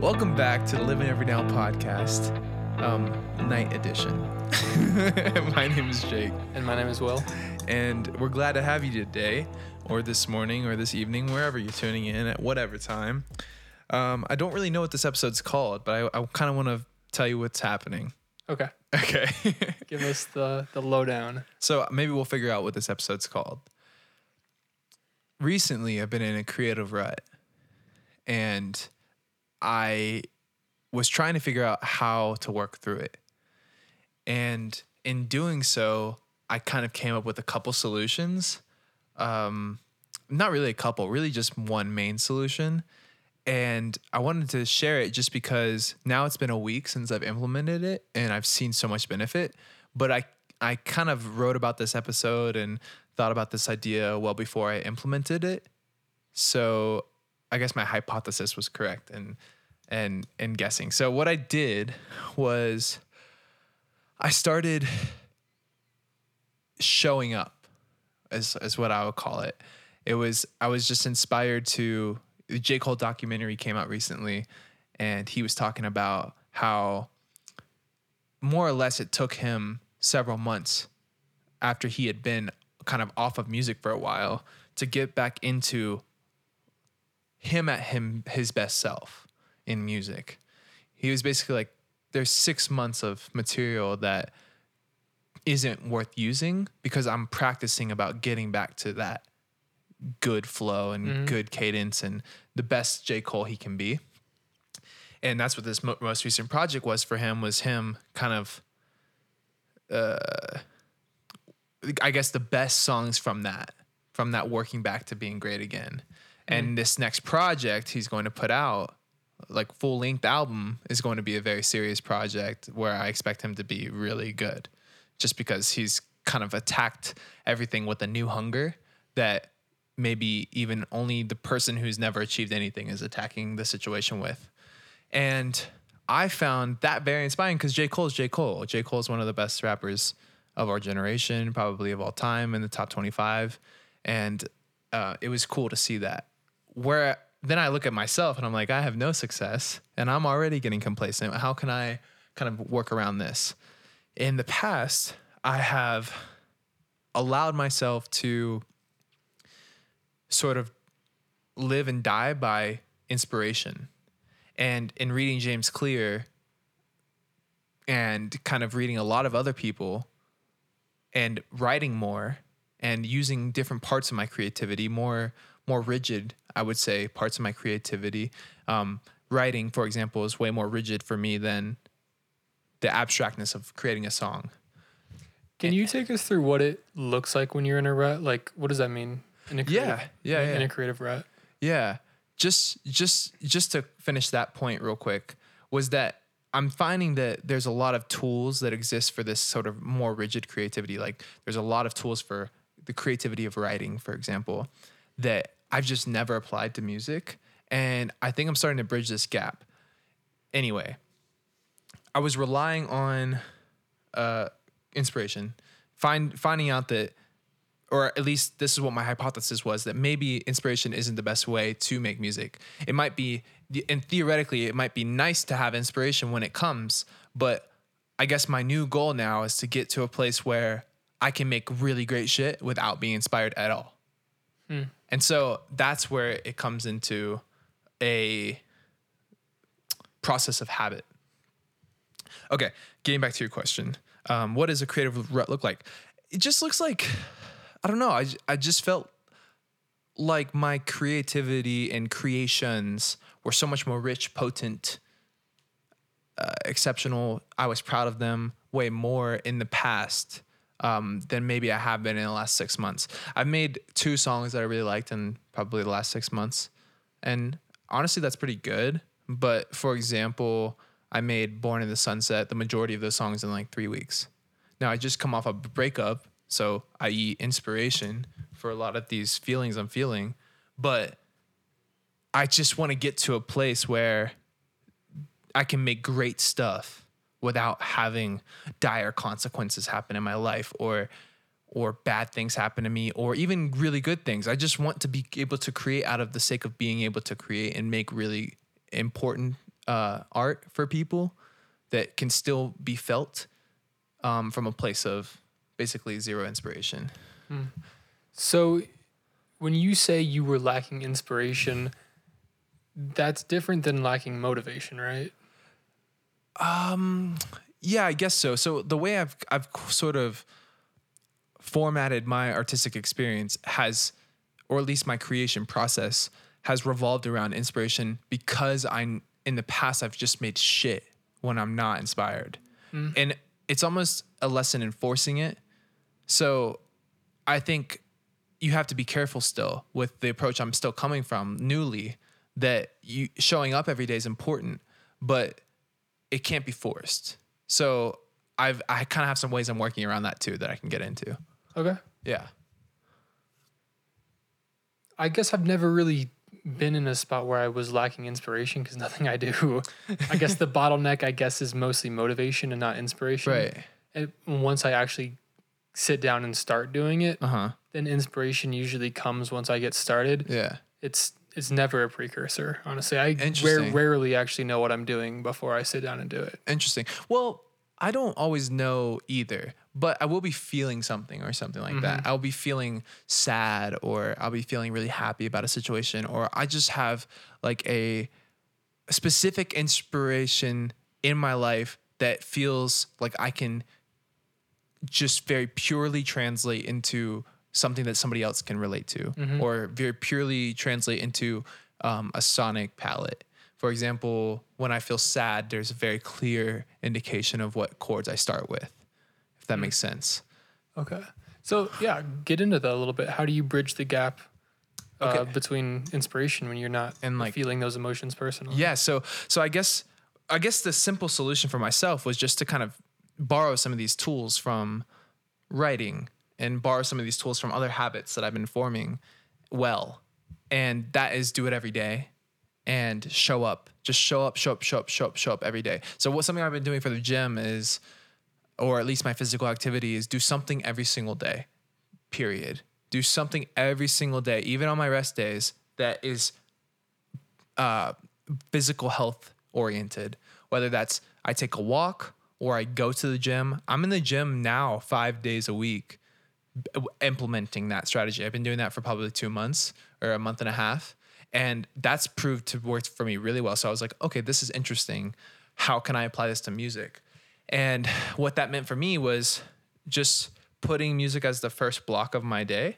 Welcome back to the Live In Every Now podcast, um, night edition. My name is Jake, And my name is Will. and we're glad to have you today, or this morning, or this evening, wherever you're tuning in at whatever time. Um, I don't really know what this episode's called, but I, I kind of want to tell you what's happening. Okay. Okay. Give us the, the lowdown. So maybe we'll figure out what this episode's called. Recently, I've been in a creative rut and I was trying to figure out how to work through it. And in doing so, I kind of came up with a couple solutions. Um, not really a couple, really just one main solution. And I wanted to share it just because now it's been a week since I've implemented it and I've seen so much benefit. But I I kind of wrote about this episode and thought about this idea well before I implemented it. So I guess my hypothesis was correct and and and guessing. So what I did was I started showing up as as what I would call it. It was I was just inspired to the J. Cole documentary came out recently and he was talking about how more or less it took him several months after he had been kind of off of music for a while to get back into him at him his best self in music. He was basically like there's 6 months of material that isn't worth using because I'm practicing about getting back to that good flow and good cadence and the best J. Cole he can be. And that's what this mo- most recent project was for him was him kind of uh I guess the best songs from that from that working back to being great again. And this next project he's going to put out like full length album is going to be a very serious project where I expect him to be really good just because he's kind of attacked everything with a new hunger that maybe even only the person who's never achieved anything is attacking the situation with. And I found that very inspiring because J. Cole is J. Cole. J. Cole is one of the best rappers of our generation, probably of all time in the top 25. And uh, it was cool to see that. Where then I look at myself and I'm like, I have no success and I'm already getting complacent. How can I kind of work around this? In the past, I have allowed myself to sort of live and die by inspiration. And in reading James Clear and kind of reading a lot of other people and writing more and using different parts of my creativity, more more rigid, I would say, parts of my creativity. Um, writing, for example, is way more rigid for me than the abstractness of creating a song. Can you take us through what it looks like when you're in a rut? Like, what does that mean? In a Yeah, yeah, in a creative rut. Yeah. Just just just to finish that point real quick was that I'm finding that there's a lot of tools that exist for this sort of more rigid creativity. Like there's a lot of tools for the creativity of writing, for example, that I've just never applied to music. And I think I'm starting to bridge this gap. Anyway, I was relying on uh, inspiration, find finding out that or at least this is what my hypothesis was that maybe inspiration isn't the best way to make music. It might be, and theoretically, it might be nice to have inspiration when it comes, but I guess my new goal now is to get to a place where I can make really great shit without being inspired at all. And so that's where it comes into a process of habit. Okay, getting back to your question. Um, what does a creative rut look like? It just looks like, I don't know. I, I just felt like my creativity and creations were so much more rich, potent, uh, exceptional. I was proud of them way more in the past um, than maybe I have been in the last six months. I've made two songs that I really liked in probably the last six months. And honestly, that's pretty good. But for example, I made Born in the Sunset, the majority of those songs in like three weeks. Now I just come off a breakup, so i.e. inspiration for a lot of these feelings I'm feeling. But I just want to get to a place where I can make great stuff without having dire consequences happen in my life or or bad things happen to me or even really good things. I just want to be able to create out of the sake of being able to create and make really important uh, art for people that can still be felt um, from a place of basically zero inspiration. So, when you say you were lacking inspiration, that's different than lacking motivation, right? Um, yeah, I guess so. So the way I've I've sort of formatted my artistic experience has, or at least my creation process has revolved around inspiration because I'm in the past I've just made shit when I'm not inspired, and it's almost a lesson in forcing it. So I think you have to be careful still with the approach I'm still coming from newly that you showing up every day is important, but it can't be forced. So I've I kind of have some ways I'm working around that too that I can get into. Okay. Yeah. I guess I've never really been in a spot where I was lacking inspiration because nothing I do. I guess the bottleneck, I guess, is mostly motivation and not inspiration. Right. And once I actually sit down and start doing it, Uh huh. then inspiration usually comes once I get started. Yeah. It's it's never a precursor. Honestly, I rare, rarely actually know what I'm doing before I sit down and do it. Interesting. Well, I don't always know either, but I will be feeling something or something like that. Mm-hmm. I'll be feeling sad or I'll be feeling really happy about a situation or I just have like a specific inspiration in my life that feels like I can just very purely translate into something that somebody else can relate to or very purely translate into um, a sonic palette. For example, when I feel sad, there's a very clear indication of what chords I start with, if that makes sense. Okay. So yeah, get into that a little bit. How do you bridge the gap uh, between inspiration when you're not And, like- feeling those emotions personally? Yeah, so so I guess I guess the simple solution for myself was just to kind of borrow some of these tools from writing and borrow some of these tools from other habits that I've been forming well. And that is do it every day and show up. Just show up, show up, show up, show up, show up every day. So what something I've been doing for the gym is or at least my physical activity is do something every single day. Period. Do something every single day, even on my rest days that is uh, physical health oriented. Whether that's I take a walk or I go to the gym. I'm in the gym now five days a week, implementing that strategy. I've been doing that for probably two months or a month and a half. And that's proved to work for me really well. So I was like, okay, this is interesting. How can I apply this to music? And what that meant for me was just putting music as the first block of my day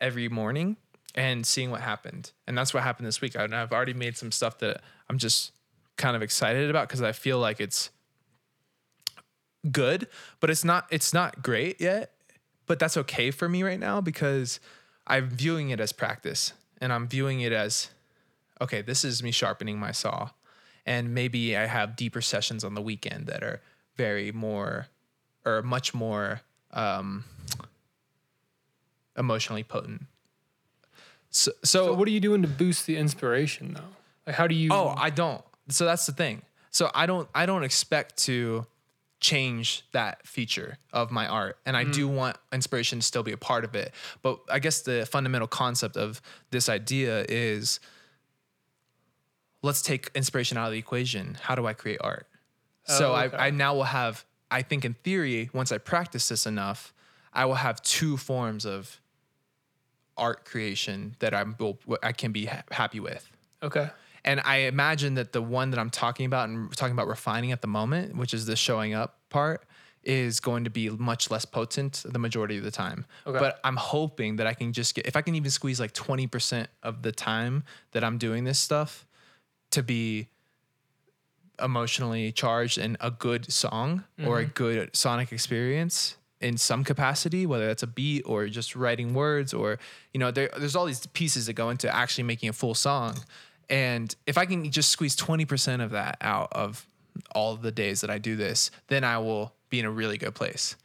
every morning and seeing what happened. And that's what happened this week. And I've already made some stuff that I'm just kind of excited about because I feel like it's good, but it's not it's not great yet. But that's okay for me right now because I'm viewing it as practice and I'm viewing it as okay, this is me sharpening my saw. And maybe I have deeper sessions on the weekend that are very more or much more um, emotionally potent. So, so, So what are you doing to boost the inspiration though? Like how do you? oh, I don't. So that's the thing. So I don't. I don't expect to change that feature of my art, and I do mm. want inspiration to still be a part of it. But I guess the fundamental concept of this idea is let's take inspiration out of the equation. How do I create art? so Oh, okay. I, I now will have, I think in theory, once I practice this enough, I will have two forms of art creation that I'm will- I can be ha- happy with. okay. And I imagine that the one that I'm talking about and talking about refining at the moment, which is the showing up part, is going to be much less potent the majority of the time. Okay. But I'm hoping that I can just get, if I can even squeeze like 20% of the time that I'm doing this stuff to be emotionally charged in a good song or a mm-hmm. good sonic experience in some capacity, whether that's a beat or just writing words or, you know, there, there's all these pieces that go into actually making a full song. And if I can just squeeze 20% of that out of all the days that I do this, then I will be in a really good place.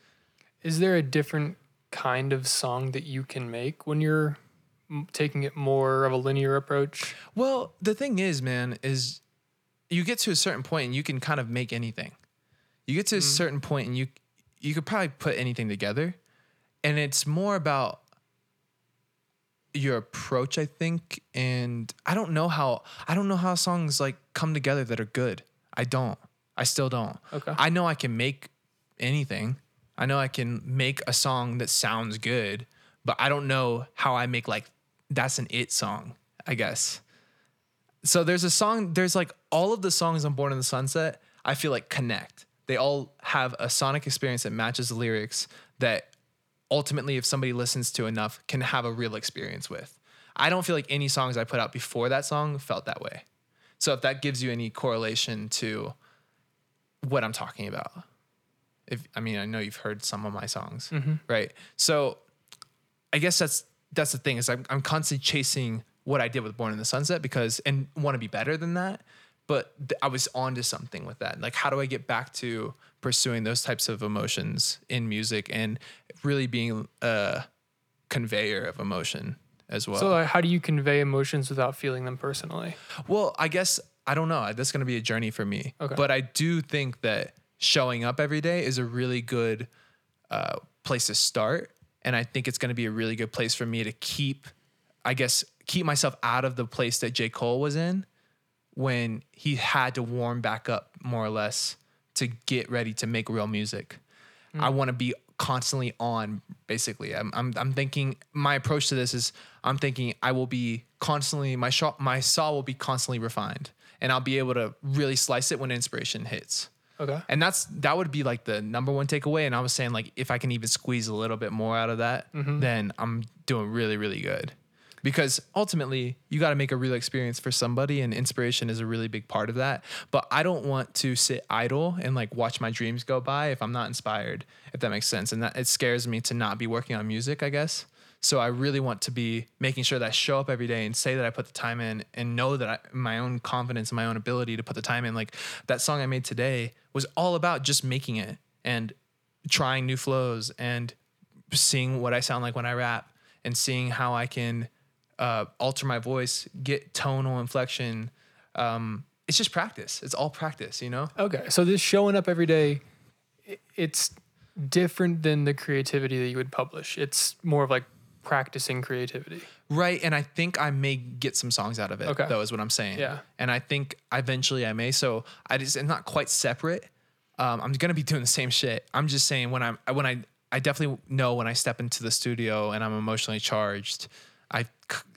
Is there a different kind of song that you can make when you're taking it more of a linear approach? Well, the thing is, man, is you get to a certain point and you can kind of make anything. You get to a mm-hmm. certain point and you you could probably put anything together. And it's more about your approach, I think, and I don't know how I don't know how songs like come together that are good. I don't. I still don't. Okay. I know I can make anything. I know I can make a song that sounds good, but I don't know how I make like that's an it song, I guess. So there's a song, there's like all of the songs on Born in the Sunset, I feel like connect. They all have a sonic experience that matches the lyrics that ultimately, if somebody listens to enough, can have a real experience with. I don't feel like any songs I put out before that song felt that way. So if that gives you any correlation to what I'm talking about, if I mean I know you've heard some of my songs, mm-hmm. right? So I guess that's that's the thing is I'm I'm constantly chasing what I did with Born in the Sunset because and want to be better than that. But th- I was onto something with that. Like, how do I get back to pursuing those types of emotions in music and really being a conveyor of emotion as well? So, like, how do you convey emotions without feeling them personally? Well, I guess I don't know. That's going to be a journey for me. Okay. But I do think that showing up every day is a really good uh, place to start, and I think it's going to be a really good place for me to keep, I guess, keep myself out of the place that J. Cole was in when he had to warm back up more or less to get ready to make real music. Hmm. I want to be constantly on basically. I'm, I'm I'm thinking my approach to this is I'm thinking I will be constantly my shot my saw will be constantly refined and I'll be able to really slice it when inspiration hits. Okay. And that's that would be like the number one takeaway. And I was saying like if I can even squeeze a little bit more out of that, mm-hmm. then I'm doing really really good. Because ultimately, you got to make a real experience for somebody, and inspiration is a really big part of that. But I don't want to sit idle and like watch my dreams go by if I'm not inspired, if that makes sense. And that it scares me to not be working on music, I guess. So I really want to be making sure that I show up every day and say that I put the time in and know that I, my own confidence and my own ability to put the time in. Like that song I made today was all about just making it and trying new flows and seeing what I sound like when I rap and seeing how I can uh, alter my voice, get tonal inflection. Um, it's just practice. It's all practice, you know? Okay. So, this showing up every day, it's different than the creativity that you would publish. It's more of like practicing creativity. Right. And I think I may get some songs out of it, Okay. though, is what I'm saying. Yeah. And I think eventually I may. So I just, it's not quite separate. Um, I'm going to be doing the same shit. I'm just saying when I'm, when I, I definitely know when I step into the studio and I'm emotionally charged, I,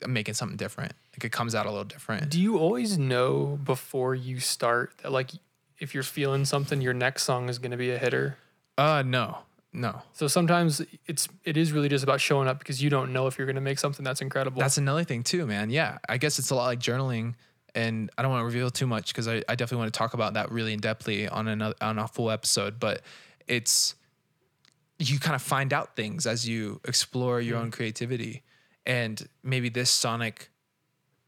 I'm making something different. Like it comes out a little different. Do you always know before you start that, like, if you're feeling something, your next song is going to be a hitter? Uh, no, no. So sometimes it's it is really just about showing up because you don't know if you're going to make something that's incredible. That's another thing too, man. Yeah, I guess it's a lot like journaling, and I don't want to reveal too much because I, I definitely want to talk about that really in depthly on another on a full episode. But it's you kind of find out things as you explore your own creativity, and maybe this sonic,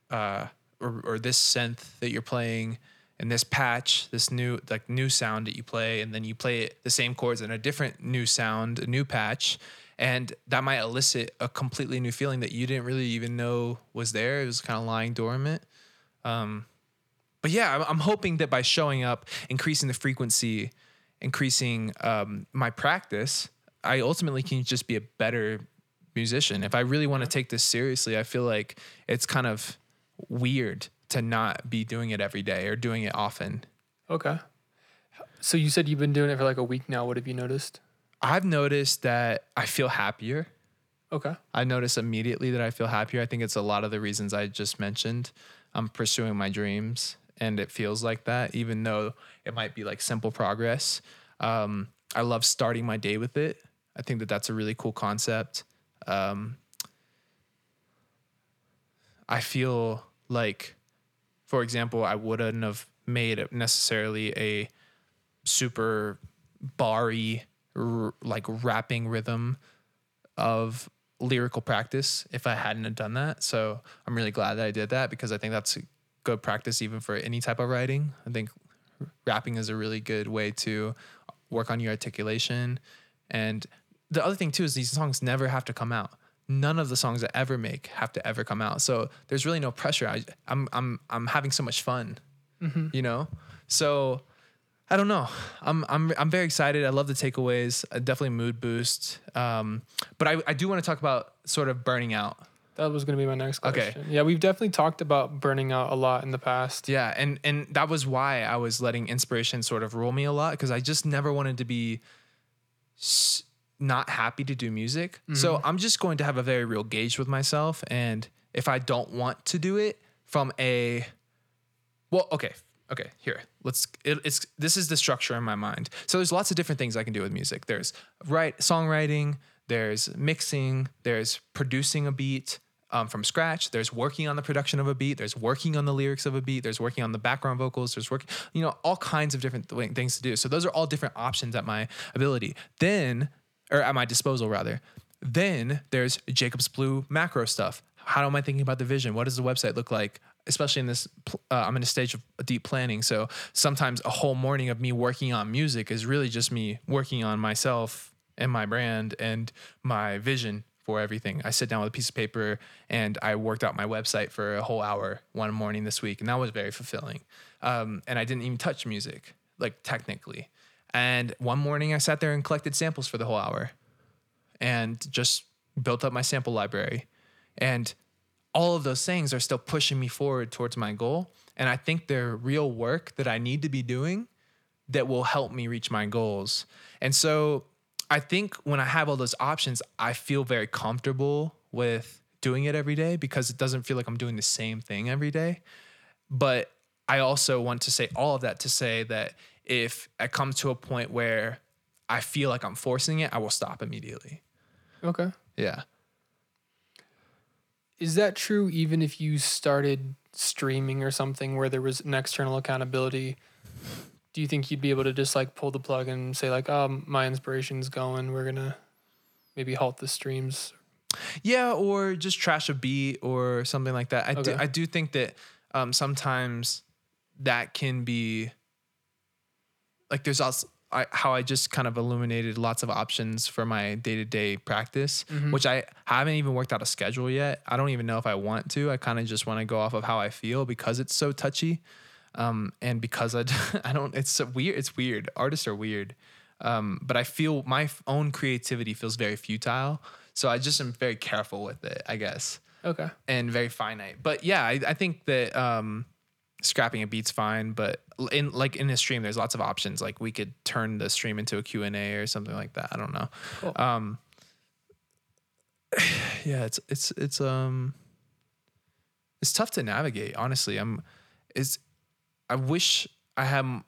uh, or or this synth that you're playing. And this patch, this new like new sound that you play, and then you play the same chords in a different new sound, a new patch, and that might elicit a completely new feeling that you didn't really even know was there. It was kind of lying dormant. Um, but yeah, I'm, I'm hoping that by showing up, increasing the frequency, increasing um, my practice, I ultimately can just be a better musician. If I really want to take this seriously, I feel like it's kind of weird to not be doing it every day or doing it often. okay. So you said you've been doing it for like a week now. What have you noticed? I've noticed that I feel happier. Okay. I notice immediately that I feel happier. I think it's a lot of the reasons I just mentioned. I'm pursuing my dreams and it feels like that, even though it might be like simple progress. Um, I love starting my day with it. I think that that's a really cool concept. Um, I feel like, for example, I wouldn't have made it necessarily a super barry, r- like rapping rhythm of lyrical practice if I hadn't have done that. So I'm really glad that I did that because I think that's good practice even for any type of writing. I think rapping is a really good way to work on your articulation. And the other thing too is these songs never have to come out. None of the songs I ever make have to ever come out. So there's really no pressure. I, I'm I'm I'm having so much fun, you know. So I don't know. I'm I'm I'm very excited. I love the takeaways. Uh, definitely mood boost. Um, but I I do want to talk about sort of burning out That was going to be my next question. Okay. Yeah, we've definitely talked about burning out a lot in the past. Yeah, and and that was why I was letting inspiration sort of rule me a lot because I just never wanted to be s- not happy to do music. So I'm just going to have a very real gauge with myself, and if I don't want to do it from a well, okay, okay, here let's. It, it's this is the structure in my mind. So there's lots of different things I can do with music. There's write songwriting. There's mixing. There's producing a beat um, from scratch. There's working on the production of a beat. There's working on the lyrics of a beat. There's working on the background vocals. There's working, you know, all kinds of different th- things to do. So those are all different options at my ability. Then, or at my disposal rather. Then there's Jacob's Blue macro stuff. How am I thinking about the vision? What does the website look like? Especially in this, uh, I'm in a stage of deep planning. So sometimes a whole morning of me working on music is really just me working on myself and my brand and my vision for everything. I sit down with a piece of paper and I worked out my website for a whole hour one morning this week, and that was very fulfilling. Um, and I didn't even touch music, like technically. And one morning I sat there and collected samples for the whole hour and just built up my sample library. And all of those things are still pushing me forward towards my goal. And I think they're real work that I need to be doing that will help me reach my goals. And so I think when I have all those options, I feel very comfortable with doing it every day because it doesn't feel like I'm doing the same thing every day. But I also want to say all of that to say that if I come to a point where I feel like I'm forcing it, I will stop immediately. Okay. Yeah. Is that true even if you started streaming or something where there was an external accountability? Do you think you'd be able to just like pull the plug and say like, "Oh, my inspiration's going. We're going to maybe halt the streams." Yeah, or just trash a beat or something like that. I do I do think that um, sometimes that can be like there's also I, how I just kind of illuminated lots of options for my day to day practice, which I haven't even worked out a schedule yet. I don't even know if I want to. I kind of just want to go off of how I feel because it's so touchy, um, and because I I don't. It's so weird. It's weird. Artists are weird, um, but I feel my own creativity feels very futile. So I just am very careful with it, I guess Okay. and very finite. But yeah, I, I think that um, scrapping a beat's fine. But in like in a stream, there's lots of options. Like we could turn the stream into a Q and A or something like that. I don't know. Cool. Um, yeah, it's it's it's um, it's tough to navigate. Honestly, I'm. Is I wish I had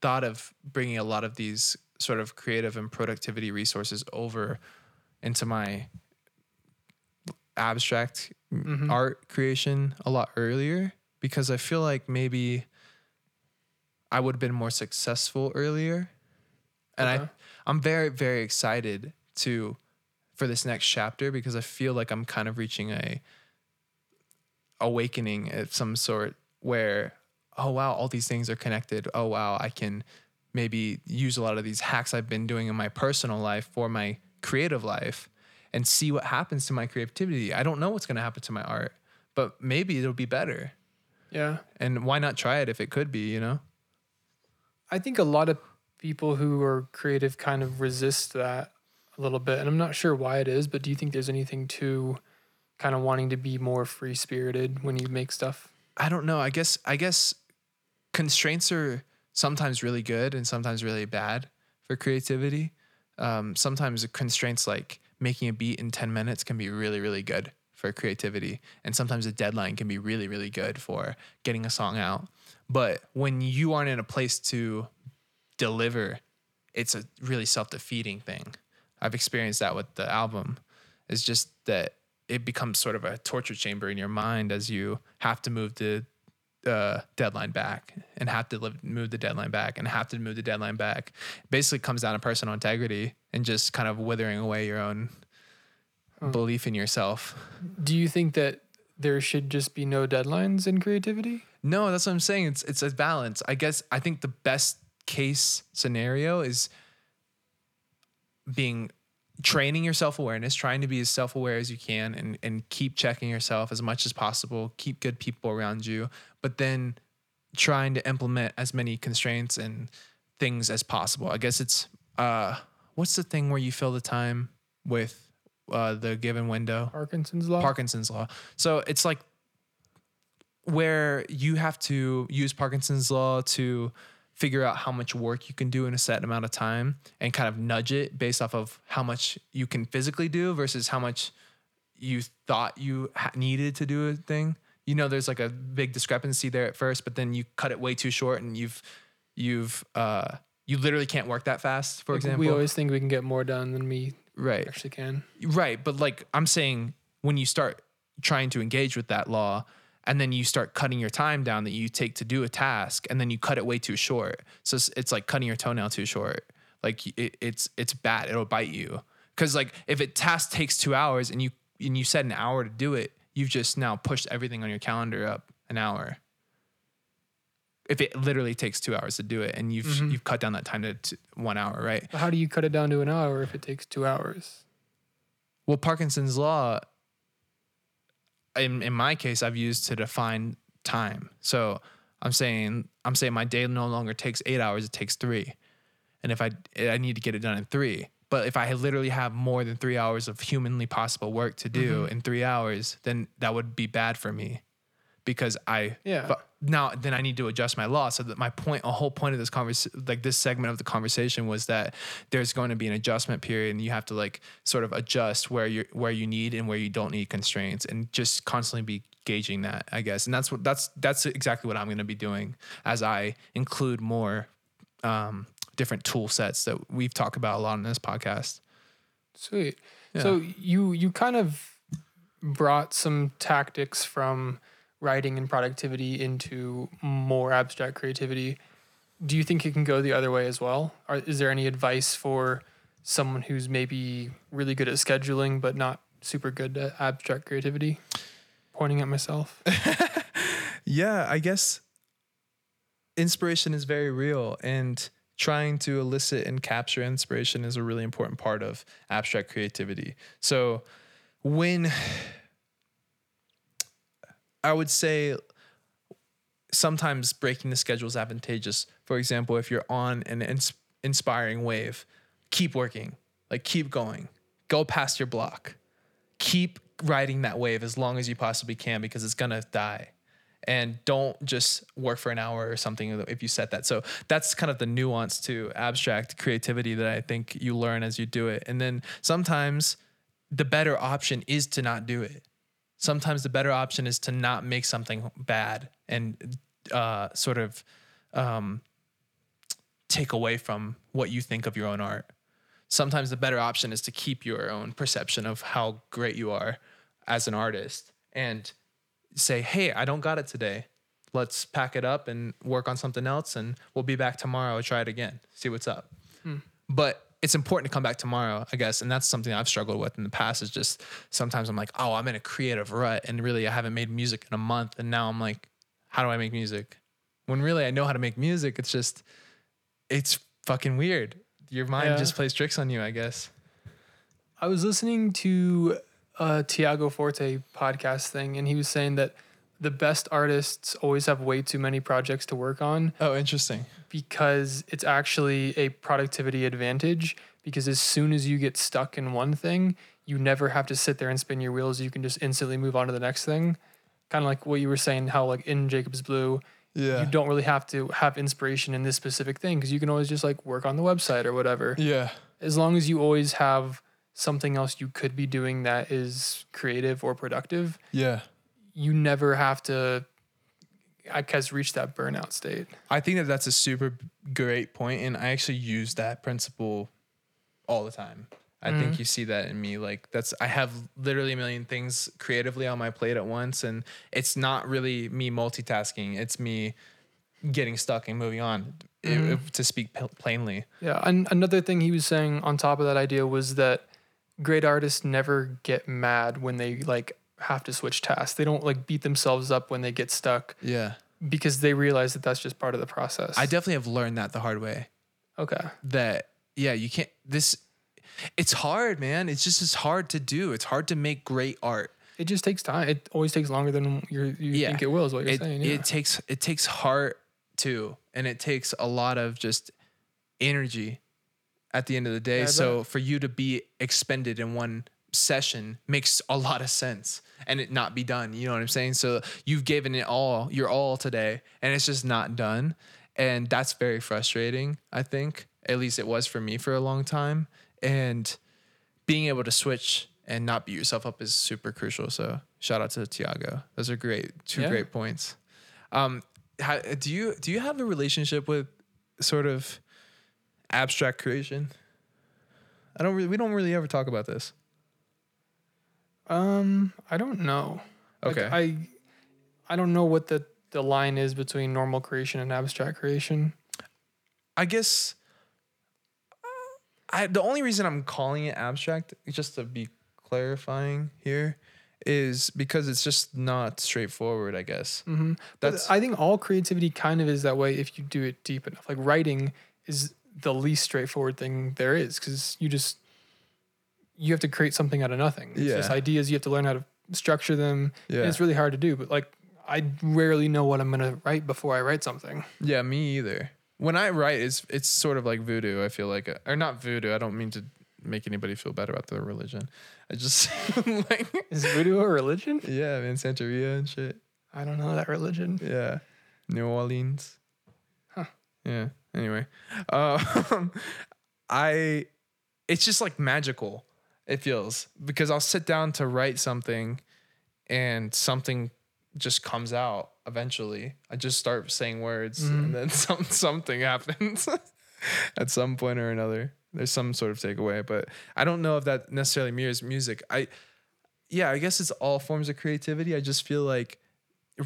thought of bringing a lot of these sort of creative and productivity resources over into my abstract Mhm. art creation a lot earlier because I feel like maybe I would have been more successful earlier. And Okay. I uh-huh. I'm very very excited to for this next chapter because I feel like I'm kind of reaching a awakening of some sort where oh wow all these things are connected. Oh wow, I can maybe use a lot of these hacks I've been doing in my personal life for my creative life and see what happens to my creativity. I don't know what's going to happen to my art, but maybe it'll be better. Yeah. And why not try it if it could be, you know? I think a lot of people who are creative kind of resist that a little bit. And I'm not sure why it is, but do you think there's anything to kind of wanting to be more free spirited when you make stuff? I don't know. I guess I guess constraints are sometimes really good and sometimes really bad for creativity. Um, sometimes constraints like making a beat in 10 minutes can be really, really good for creativity. And sometimes a deadline can be really, really good for getting a song out. But when you aren't in a place to deliver, it's a really self defeating thing. I've experienced that with the album. It's just that it becomes sort of a torture chamber in your mind as you have to move the uh, deadline back and have to live, move the deadline back and have to move the deadline back. Basically, comes down to personal integrity and just kind of withering away your own belief in yourself. Do you think that there should just be no deadlines in creativity? No, that's what I'm saying. It's it's a balance. I guess I think the best case scenario is being training your self-awareness, trying to be as self-aware as you can and and keep checking yourself as much as possible, keep good people around you, but then trying to implement as many constraints and things as possible. I guess it's uh what's the thing where you fill the time with uh, the given window. Parkinson's law. Parkinson's law. So it's like where you have to use Parkinson's law to figure out how much work you can do in a set amount of time and kind of nudge it based off of how much you can physically do versus how much you thought you ha- needed to do a thing. You know, there's like a big discrepancy there at first, but then you cut it way too short and you've you've uh you literally can't work that fast, for Like, example. we always think we can get more done than we right. actually can. Right, but like I'm saying, when you start trying to engage with that law, and then you start cutting your time down that you take to do a task, and then you cut it way too short, so it's, it's like cutting your toenail too short. Like it, it's it's bad. It'll bite you because like if a task takes two hours and you and you set an hour to do it, you've just now pushed everything on your calendar up an hour. If it literally takes two hours to do it, and you've Mhm. you've cut down that time to, to one hour, right? But how do you cut it down to an hour if it takes two hours? Well, Parkinson's law, in in my case, I've used to define time. So I'm saying I'm saying my day no longer takes eight hours; it takes three. And if I I need to get it done in three, but if I literally have more than three hours of humanly possible work to do in three hours, then that would be bad for me, because I Yeah. Now then I need to adjust my law. So that my point, a whole point of this conversation, like this segment of the conversation, was that there's going to be an adjustment period, and you have to like sort of adjust where you where you need and where you don't need constraints, and just constantly be gauging that, I guess. And that's what that's that's exactly what I'm going to be doing as I include more um, different tool sets that we've talked about a lot in this podcast. Sweet. Yeah. So you you kind of brought some tactics from writing and productivity into more abstract creativity. Do you think it can go the other way as well? Or is there any advice for someone who's maybe really good at scheduling but not super good at abstract creativity? Pointing at myself. Yeah, I guess inspiration is very real and trying to elicit and capture inspiration is a really important part of abstract creativity. So when I would say sometimes breaking the schedule is advantageous. For example, if you're on an ins- inspiring wave, keep working, like keep going, go past your block, keep riding that wave as long as you possibly can because it's gonna die. And don't just work for an hour or something if you set that. So that's kind of the nuance to abstract creativity that I think you learn as you do it. And then sometimes the better option is to not do it sometimes the better option is to not make something bad and uh, sort of um, take away from what you think of your own art. Sometimes the better option is to keep your own perception of how great you are as an artist and say, hey, I don't got it today. Let's pack it up and work on something else, and we'll be back tomorrow. Try it again, see what's up. But it's important to come back tomorrow, I guess. And that's something I've struggled with in the past is just sometimes I'm like, oh, I'm in a creative rut. And really, I haven't made music in a month. And now I'm like, how do I make music? When really I know how to make music. It's just, it's fucking weird. Your mind Yeah. just plays tricks on you, I guess. I was listening to uh, a Tiago Forte podcast thing, and he was saying that the best artists always have way too many projects to work on Oh, interesting. Because it's actually a productivity advantage. Because as soon as you get stuck in one thing, you never have to sit there and spin your wheels. You can just instantly move on to the next thing. Kind of like what you were saying, how like in Jacob's Blue, Yeah. you don't really have to have inspiration in this specific thing because you can always just like work on the website or whatever Yeah. as long as you always have something else you could be doing that is creative or productive, Yeah. you never have to, I guess, reach that burnout state. I think that that's a super great point, and I actually use that principle all the time. I think mm-hmm. you see that in me. Like that's I have literally a million things creatively on my plate at once, and it's not really me multitasking. It's me getting stuck and moving on. if- mm-hmm. to speak pl- plainly, Yeah. And another thing he was saying on top of that idea was that great artists never get mad when they like have to switch tasks. They don't like beat themselves up when they get stuck yeah, because they realize that that's just part of the process. I definitely have learned that the hard way. okay. that yeah you can't this it's hard man it's just it's hard to do it's hard to make great art It just takes time. It always takes longer than you're, you Yeah. think it will, is what you're it, saying. Yeah. it takes it takes heart too and it takes a lot of just energy at the end of the day Yeah, so for you to be expended in one session makes a lot of sense and it not be done. You know what I'm saying? So you've given it all, your all today, and it's just not done. And that's very frustrating, I think. At least it was for me for a long time. And being able to switch and not beat yourself up is super crucial. So shout out to Tiago. Those are great, two Yeah. great points. Um, how, do you do you have a relationship with sort of abstract creation? I don't really. We don't really ever talk about this. Um, I don't know. Like, Okay. I I don't know what the the line is between normal creation and abstract creation. I guess I the only reason I'm calling it abstract, just to be clarifying here, is because it's just not straightforward. I guess Mm-hmm. that's But I think all creativity kind of is that way if you do it deep enough. Like writing is the least straightforward thing there is because you just you have to create something out of nothing. It's just ideas. You have to learn how to structure them. yeah, And it's really hard to do. But like I rarely know what I'm gonna write before I write something. yeah. Me either. When I write, it's it's sort of like voodoo. I feel like, or not voodoo. I don't mean to make anybody feel bad about their religion. I just like Is voodoo a religion? yeah, man, Santeria and shit. I don't know that religion. Yeah. New Orleans. Huh. Yeah. Anyway. Um I it's just like magical. It feels because I'll sit down to write something and something just comes out eventually. I just start saying words Mhm. and then some something happens at some point or another. There's some sort of takeaway, but I don't know if that necessarily mirrors music. I yeah, I guess it's all forms of creativity. I just feel like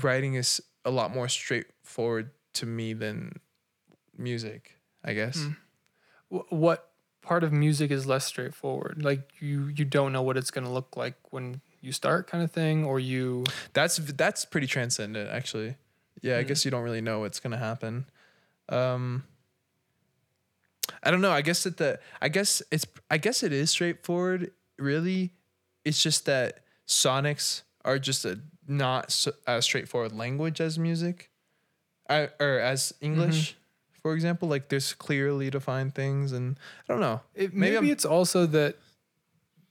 writing is a lot more straightforward to me than music, I guess. Mm. What part of music is less straightforward? Like you you don't know what it's gonna look like when you start, kind of thing, or you. That's that's pretty transcendent actually. Yeah, I Mm. guess you don't really know what's going to happen. Um I don't know. I guess that the I guess it's I guess it is straightforward really. It's just that sonics are just a not so, as straightforward language as music. I, or as English, for example, like there's clearly defined things and I don't know. It, Maybe maybe it's also that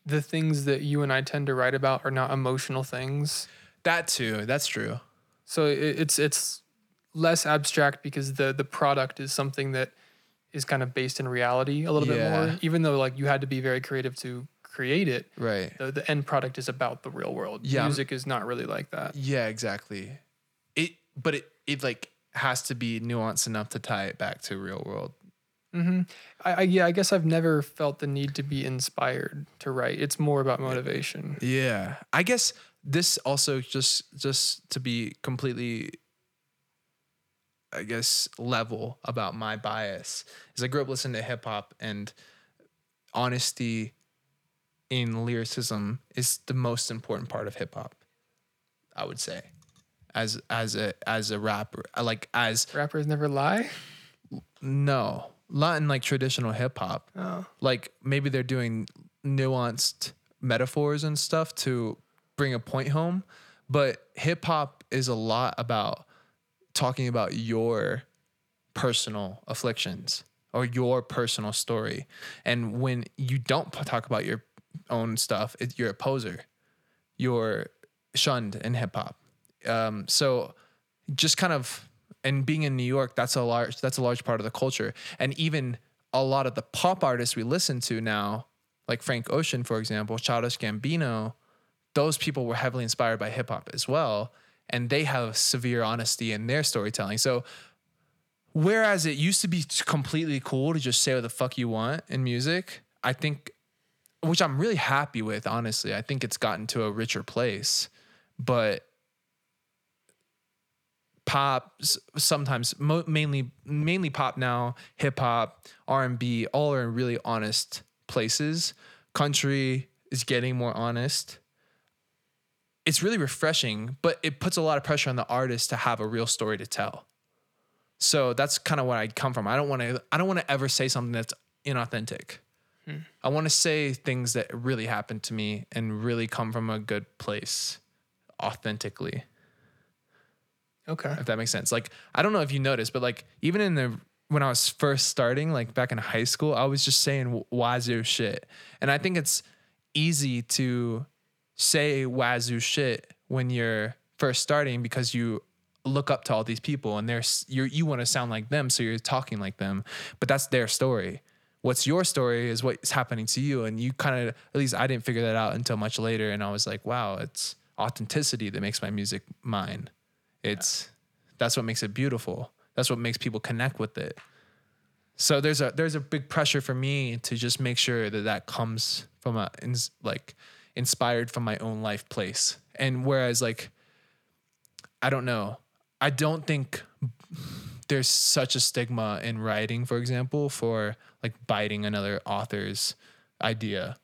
the things that you and I tend to write about are not emotional things. That too. That's true. So it, it's it's less abstract because the the product is something that is kind of based in reality a little bit more. Even though like you had to be very creative to create it, Right. the, the end product is about the real world. Yeah. Music is not really like that. Yeah, exactly. It but it it like has to be nuanced enough to tie it back to real world. hmm I, I yeah, I guess I've never felt the need to be inspired to write. It's more about motivation. Yeah. I guess this also just just to be completely I guess level about my bias is I grew up listening to hip hop and honesty in lyricism is the most important part of hip hop. I would say. As as a as a rapper. Like as Rappers never lie. no, not in like traditional hip hop. Oh. like maybe they're doing nuanced metaphors and stuff to bring a point home but hip hop is a lot about talking about your personal afflictions or your personal story and when you don't talk about your own stuff it, you're a poser you're shunned in hip hop um, so just kind of and being in New York, that's a large that's a large part of the culture. And even a lot of the pop artists we listen to now, like Frank Ocean, for example, Childish Gambino, those people were heavily inspired by hip hop as well. And they have severe honesty in their storytelling. So whereas it used to be completely cool to just say what the fuck you want in music, I think which I'm really happy with, honestly. I think it's gotten to a richer place. But pop sometimes mo- mainly mainly pop now hip hop r&b all are in really honest places. Country is getting more honest. It's really refreshing but it puts a lot of pressure on the artist to have a real story to tell. So that's kind of where i come from. I don't want to i don't want to ever say something that's inauthentic. Hmm. I want to say things that really happened to me and really come from a good place authentically Okay. if that makes sense. Like I don't know if you noticed, but like even in the when I was first starting, like back in high school, I was just saying wazoo shit, and I think it's easy to say wazoo shit when you're first starting because you look up to all these people and there's you you want to sound like them so you're talking like them but that's their story what's your story is what's happening to you and you kind of at least I didn't figure that out until much later and I was like wow it's authenticity that makes my music mine it's that's what makes it beautiful. That's what makes people connect with it. So there's a there's a big pressure for me to just make sure that that comes from a like inspired from my own life place. And whereas like i don't know. I don't think there's such a stigma in writing for example for like biting another author's idea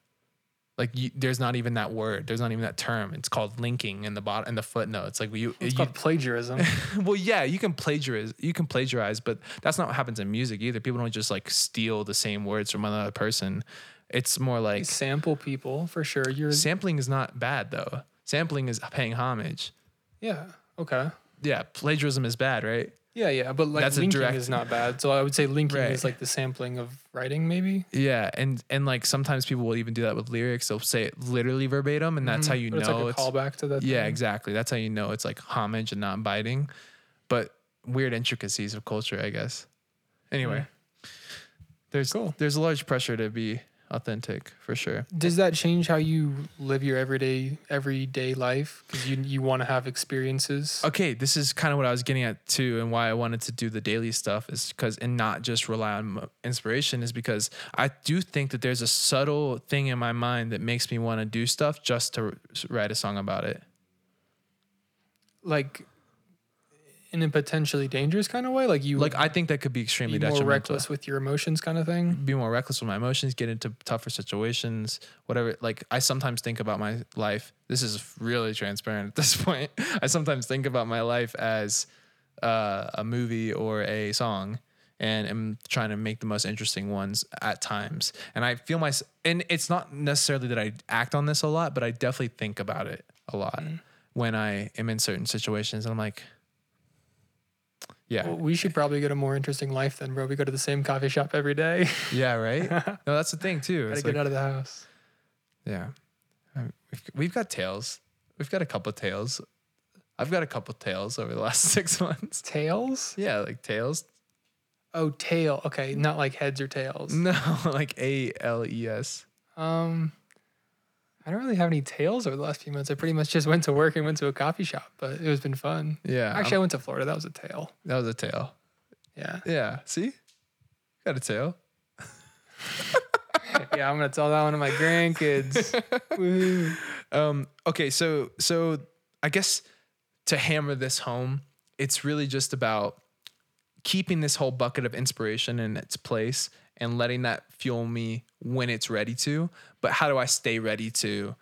like you, there's not even that word there's not even that term it's called linking in the bottom in the footnotes like you, It's you called plagiarism. well, yeah, you can plagiarize. You can plagiarize, but that's not what happens in music either. People don't just like steal the same words from another person. It's more like Sample people for sure. You're sampling is not bad though. Sampling is paying homage. yeah okay. Yeah, plagiarism is bad, right? Yeah, yeah, but like That's a linking direct- is not bad. So I would say linking Right. is like the sampling of writing, maybe. Yeah, and and like sometimes people will even do that with lyrics. They'll say it literally verbatim, and that's Mhm. how you But know it's like a callback to that. Yeah, thing. exactly. That's how you know it's like homage and not biting. But weird intricacies of culture, I guess. Anyway, there's Cool. there's a large pressure to be authentic for sure. Does that change how you live your everyday everyday life? Because you you want to have experiences. Okay, this is kind of what I was getting at too, and why I wanted to do the daily stuff is because and not just rely on inspiration is because I do think that there's a subtle thing in my mind that makes me want to do stuff just to write a song about it. Like in a potentially dangerous kind of way. Like you Like I think that could be extremely be more reckless with your emotions, kind of thing. be more reckless with my emotions, get into tougher situations, whatever. Like I sometimes think about my life. This is really transparent at this point. I sometimes think about my life as uh, a movie or a song, and am trying to make the most interesting ones at times. And I feel my and it's not necessarily that I act on this a lot, but I definitely think about it a lot when I am in certain situations. And I'm like, yeah, Well, we should probably get a more interesting life then, bro. We go to the same coffee shop every day. yeah, right. no, that's the thing too. Gotta get like- out of the house. Yeah. Um, We've, we've got tails. We've got a couple tails. I've got a couple tails over the last six months. Tails? Yeah, like tails. Oh, tail. Okay, not like heads or tails. No, like A L E S. Um, I don't really have any tails over the last few months. I pretty much just went to work and went to a coffee shop, but it was been fun. Yeah. Actually, I I'm- went to Florida. That was a tail. that was a tail. Yeah. Yeah. See? Got a tail. yeah, I'm gonna tell that one to my grandkids. Um, okay, so so I guess to hammer this home, it's really just about keeping this whole bucket of inspiration in its place and letting that fuel me when it's ready to. But how do I stay ready to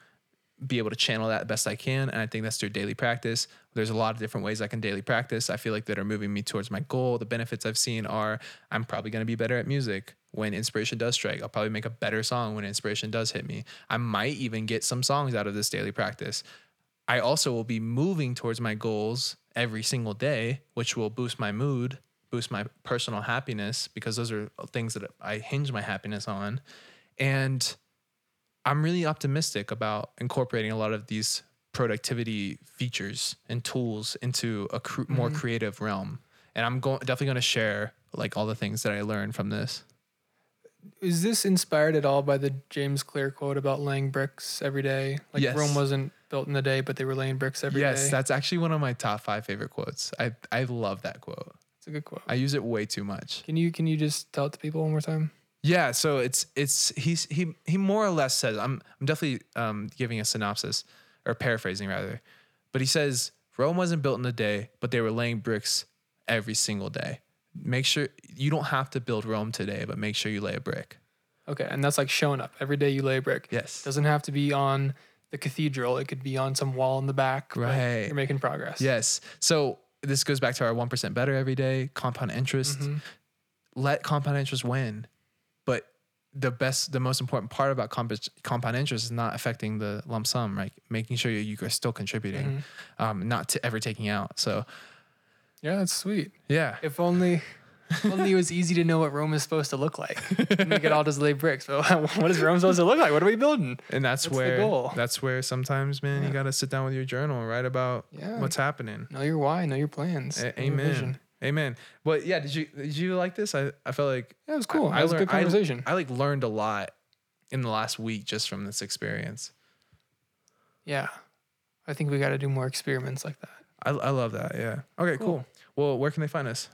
be able to channel that best I can? And I think that's through daily practice. There's a lot of different ways I can daily practice. I feel like that are moving me towards my goal. The benefits I've seen are I'm probably going to be better at music when inspiration does strike. I'll probably make a better song when inspiration does hit me. I might even get some songs out of this daily practice. I also will be moving towards my goals every single day, which will boost my mood, boost my personal happiness, because those are things that I hinge my happiness on. And I'm really optimistic about incorporating a lot of these productivity features and tools into a cr- more mm-hmm. creative realm. And I'm going definitely going to share like all the things that I learned from this. Is this inspired at all by the James Clear quote about laying bricks every day? Like Yes. Rome wasn't built in a day, but they were laying bricks every day. yes, that's actually one of my top five favorite quotes. I I love that quote. It's a good quote. I use it way too much. Can you can you just tell it to people one more time? Yeah, so it's it's he's he he more or less says I'm I'm definitely um giving a synopsis or paraphrasing rather. But he says Rome wasn't built in a day, but they were laying bricks every single day. Make sure you don't have to build Rome today, but make sure you lay a brick. Okay, and that's like showing up every day. You lay a brick. Yes. doesn't have to be on the cathedral. It could be on some wall in the back. Right. You're making progress. Yes. So this goes back to our 1% better every day, compound interest. Mhm. Let compound interest win. But the best, the most important part about comp- compound interest is not affecting the lump sum, right? Making sure you you are still contributing, Mm-hmm. um, not to ever taking out. So Yeah, that's sweet. yeah, If only Only it was easy to know what Rome is supposed to look like. and we could all just lay bricks. But what is Rome supposed to look like? What are we building? And that's What's where that's where sometimes, man, you gotta sit down with your journal and write about Yeah. what's happening. Know your why, know your plans. A- know amen. Amen. But yeah, did you did you like this? I, I felt like Yeah, it was cool. I, that was a learned- good I- conversation. I, like learned a lot in the last week just from this experience. yeah. I think we got to do more experiments like that. I, I love that. Yeah. Okay, cool. Cool. Well, where can they find us?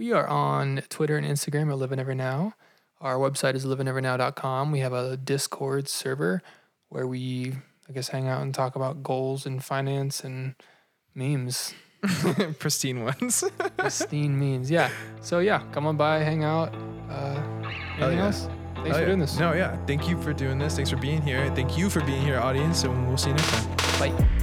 We are on Twitter and Instagram at Live In Every Now. Our website is liveineverynow.com. We have a Discord server where we, I guess, hang out and talk about goals and finance and memes. Pristine ones. Pristine memes. Yeah. So, yeah, come on by, hang out. Uh, anything yeah. else? Thanks for yeah. doing this. No, yeah. Thank you for doing this. Thanks for being here. Thank you for being here, audience, and we'll see you next time. Bye.